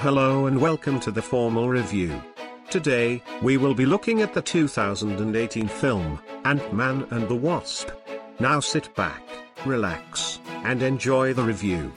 Hello and welcome to the formal review. Today, we will be looking at the 2018 film, Ant-Man and the Wasp. Now sit back, relax, and enjoy the review.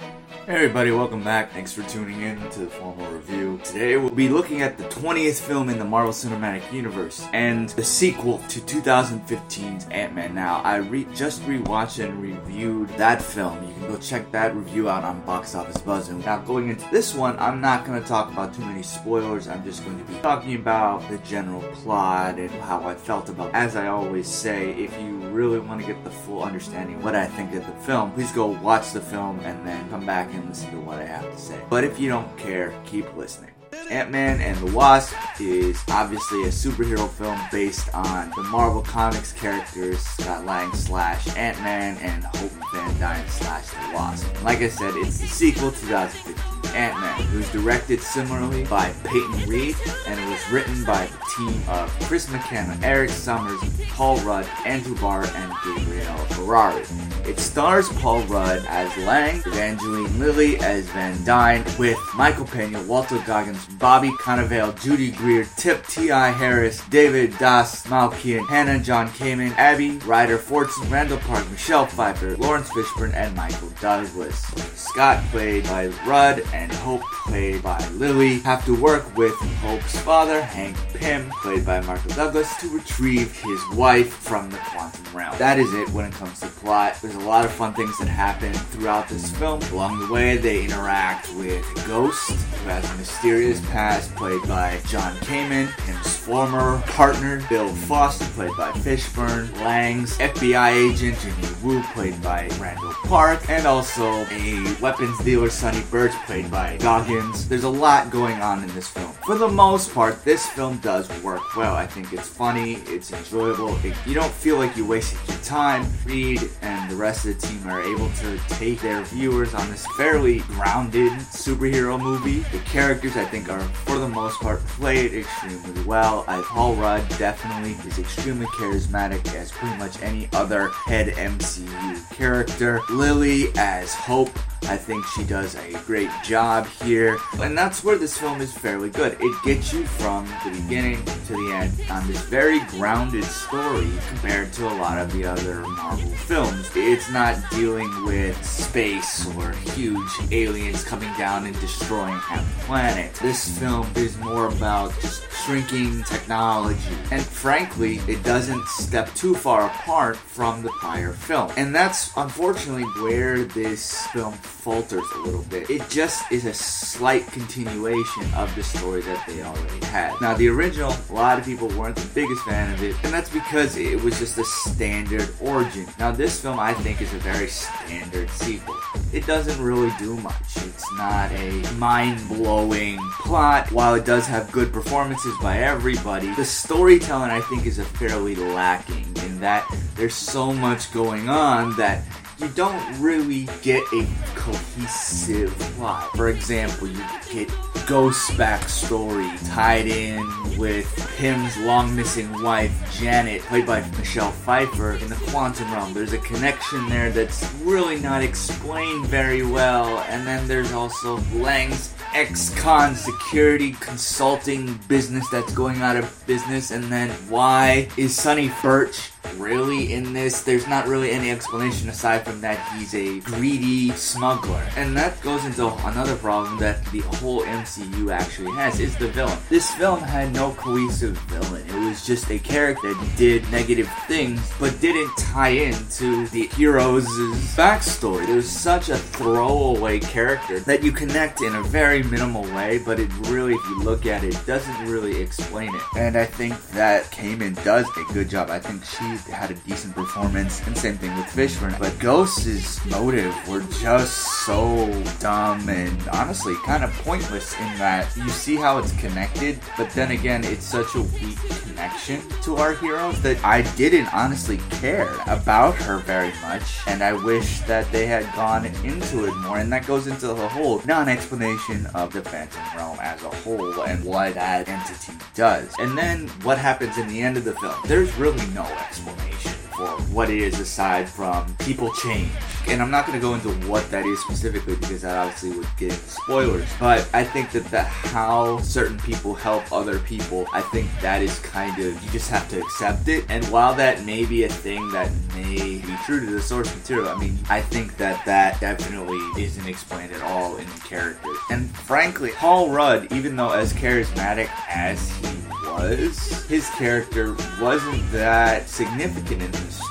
Hey everybody, welcome back. Thanks for tuning in to the formal review. Today we'll be looking at the 20th film in the Marvel Cinematic Universe and the sequel to 2015's Ant-Man. Now, I re- just rewatched and reviewed that film. You can go check that review out on Box Office Buzz. And now going into this one, I'm not going to talk about too many spoilers. I'm just going to be talking about the general plot and how I felt about. It. As I always say, if you really want to get the full understanding what I think of the film, please go watch the film and then come back and listen to what I have to say. But if you don't care, keep listening. Ant-Man and the Wasp is obviously a superhero film based on the Marvel Comics characters Scott Lang slash Ant-Man and Hope Van Dyne slash the Wasp. Like I said, it's the sequel to 2015. Ant-Man. It was directed similarly by Peyton Reed, and it was written by the team of Chris McKenna, Erik Sommers, Paul Rudd, Andrew Barr, and Gabriel Ferrari. It stars Paul Rudd as Lang, Evangeline Lilly as Van Dyne, with Michael Pena, Walton Goggins, Bobby Cannavale, Judy Greer, Tip T.I. Harris, David Dastmalchian, Hannah John Kamen, Abby Ryder Fortson, Randall Park, Michelle Pfeiffer, Laurence Fishburne, and Michael Douglas. Scott played by Rudd and Hope played by Lilly, have to work with Hope's father, Hank Pym, played by Michael Douglas, to retrieve his wife from the quantum realm. That is it when it comes to plot. There's a lot of fun things that happen throughout this film. Along the way, they interact with Ghost, who has a mysterious past, played by John Kamen, his former partner, Bill Foster, played by Fishburne, Lang's FBI agent, Jimmy Woo, played by Randall Park, and also a weapons dealer, Sonny Burch, played by Goggins. There's a lot going on in this film. For the most part, this film does work well. I think it's funny, it's enjoyable. It, you don't feel like you wasted your time. Reed and the rest of the team are able to take their viewers on this fairly grounded superhero movie. The characters, I think, are for the most part played extremely well. I, Paul Rudd definitely is extremely charismatic as pretty much any other head MCU character. Lilly as Hope I think she does a great job here. And that's where this film is fairly good. It gets you from the beginning to the end on this very grounded story compared to a lot of the other Marvel films. It's not dealing with space or huge aliens coming down and destroying half the planet. This film is more about just shrinking technology. And frankly, it doesn't step too far apart from the prior film. And that's unfortunately where this film falters a little bit. It just is a slight continuation of the story that they already had. Now, the original, a lot of people weren't the biggest fan of it, and that's because it was just a standard origin. Now, this film, I think, is a very standard sequel. It doesn't really do much. It's not a mind blowing plot. While it does have good performances by everybody, the storytelling, I think, is a fairly lacking in that there's so much going on that you don't really get a cohesive plot. For example, you get Ghost's backstory tied in with Pym's long missing wife, Janet, played by Michelle Pfeiffer, in the quantum realm. There's a connection there that's really not explained very well. And then there's also Lang's ex-con security consulting business that's going out of business. And then why is Sonny Burch really in this. There's not really any explanation aside from that he's a greedy smuggler. And that goes into another problem that the whole MCU actually has is the villain. This film had no cohesive villain. It was just a character that did negative things but didn't tie into the hero's backstory. Was such a throwaway character that you connect in a very minimal way, but it really, if you look at it, doesn't really explain it. And I think that Kamen does a good job. I think she had a decent performance, and same thing with Fishburne. But Ghost's motive were just so dumb and honestly kind of pointless in that you see how it's connected, but then again, it's such a weak connection to our heroes that I didn't honestly care about her very much, and I wish that they had gone into it more. And that goes into the whole non-explanation of the Phantom Realm as a whole and what that entity does. And then what happens in the end of the film? There's really no explanation for what it is aside from people change and I'm not going to go into what that is specifically because that obviously would into spoilers. But I think that the how certain people help other people, I think that is kind of you just have to accept it. And while that may be a thing that may be true to the source material, I mean, I think that that definitely isn't explained at all in the characters. And frankly, Paul Rudd, even though as charismatic as he was, his character wasn't that significant in this.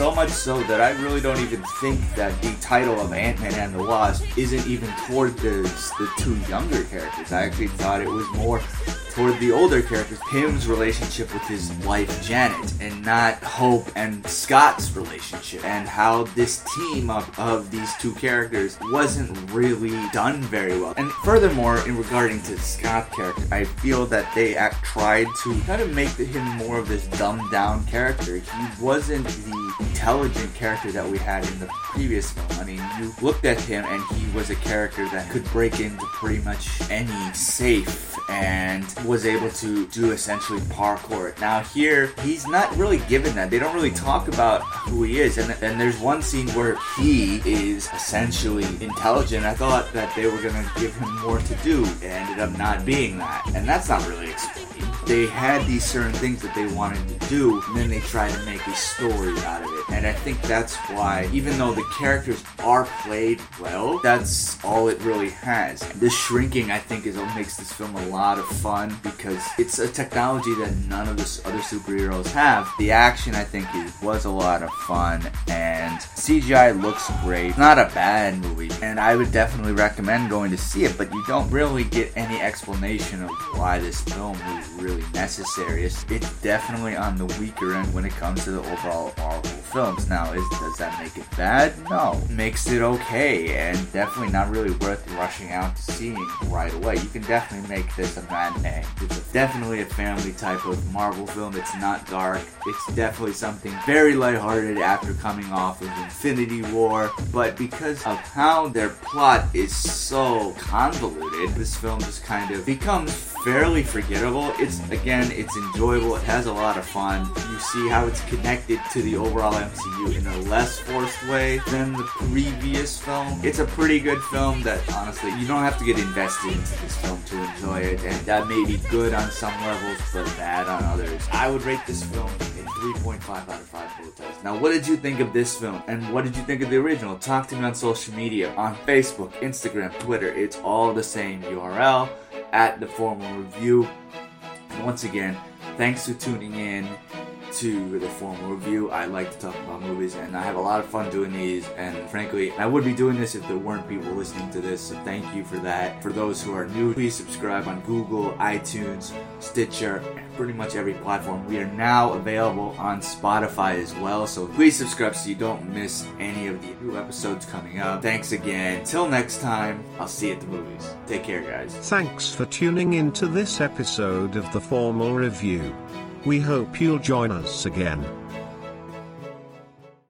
So much so that I really don't even think that the title of Ant-Man and the Wasp isn't even toward the, the two younger characters. I actually thought it was more toward the older characters, Pym's relationship with his wife Janet, and not Hope and Scott's relationship, and how this team of, of these two characters wasn't really done very well. And furthermore, in regarding to Scott's character, I feel that they act, tried to kind of make him more of this dumbed down character. He wasn't the intelligent character that we had in the previous film. I mean, you looked at him and he was a character that could break into pretty much any safe and was able to do essentially parkour. Now here, he's not really given that. They don't really talk about who he is. And, and there's one scene where he is essentially intelligent. I thought that they were gonna give him more to do. It ended up not being that. And that's not really explained they had these certain things that they wanted to do, and then they tried to make a story out of it. And I think that's why, even though the characters are played well, that's all it really has. The shrinking, I think, is what makes this film a lot of fun because it's a technology that none of the other superheroes have. The action, I think, was a lot of fun, and CGI looks great. not a bad movie, and I would definitely recommend going to see it, but you don't really get any explanation of why this film was really necessary. It's, it's definitely on the weaker end when it comes to the overall Marvel films. Now, is does that make it bad? No. Makes it okay, and definitely not really worth rushing out to seeing right away. You can definitely make this a matinee. It's definitely a family type of Marvel film. It's not dark. It's definitely something very lighthearted after coming off of Infinity War, but because of how their plot is so convoluted, this film just kind of becomes fairly forgettable. It's again, it's enjoyable. It has a lot of fun. You see how it's connected to the overall MCU in a less forced way than the previous film. It's a pretty good film that honestly you don't have to get invested into this film to enjoy it, and that may be good on some levels but bad on others. I would rate this film a 3.5 out of 5 bullet. Now, what did you think of this film, and what did you think of the original? Talk to me on social media, on Facebook, Instagram, Twitter. It's all the same URL at the formal review. And once again, thanks for tuning in to the formal review. I like to talk about movies and I have a lot of fun doing these. And frankly, I would be doing this if there weren't people listening to this. So thank you for that. For those who are new, please subscribe on Google, iTunes, Stitcher, and pretty much every platform. We are now available on Spotify as well. So please subscribe so you don't miss any of the new episodes coming up. Thanks again. Till next time, I'll see you at the movies. Take care, guys. Thanks for tuning in to this episode of the Formal Review. We hope you'll join us again.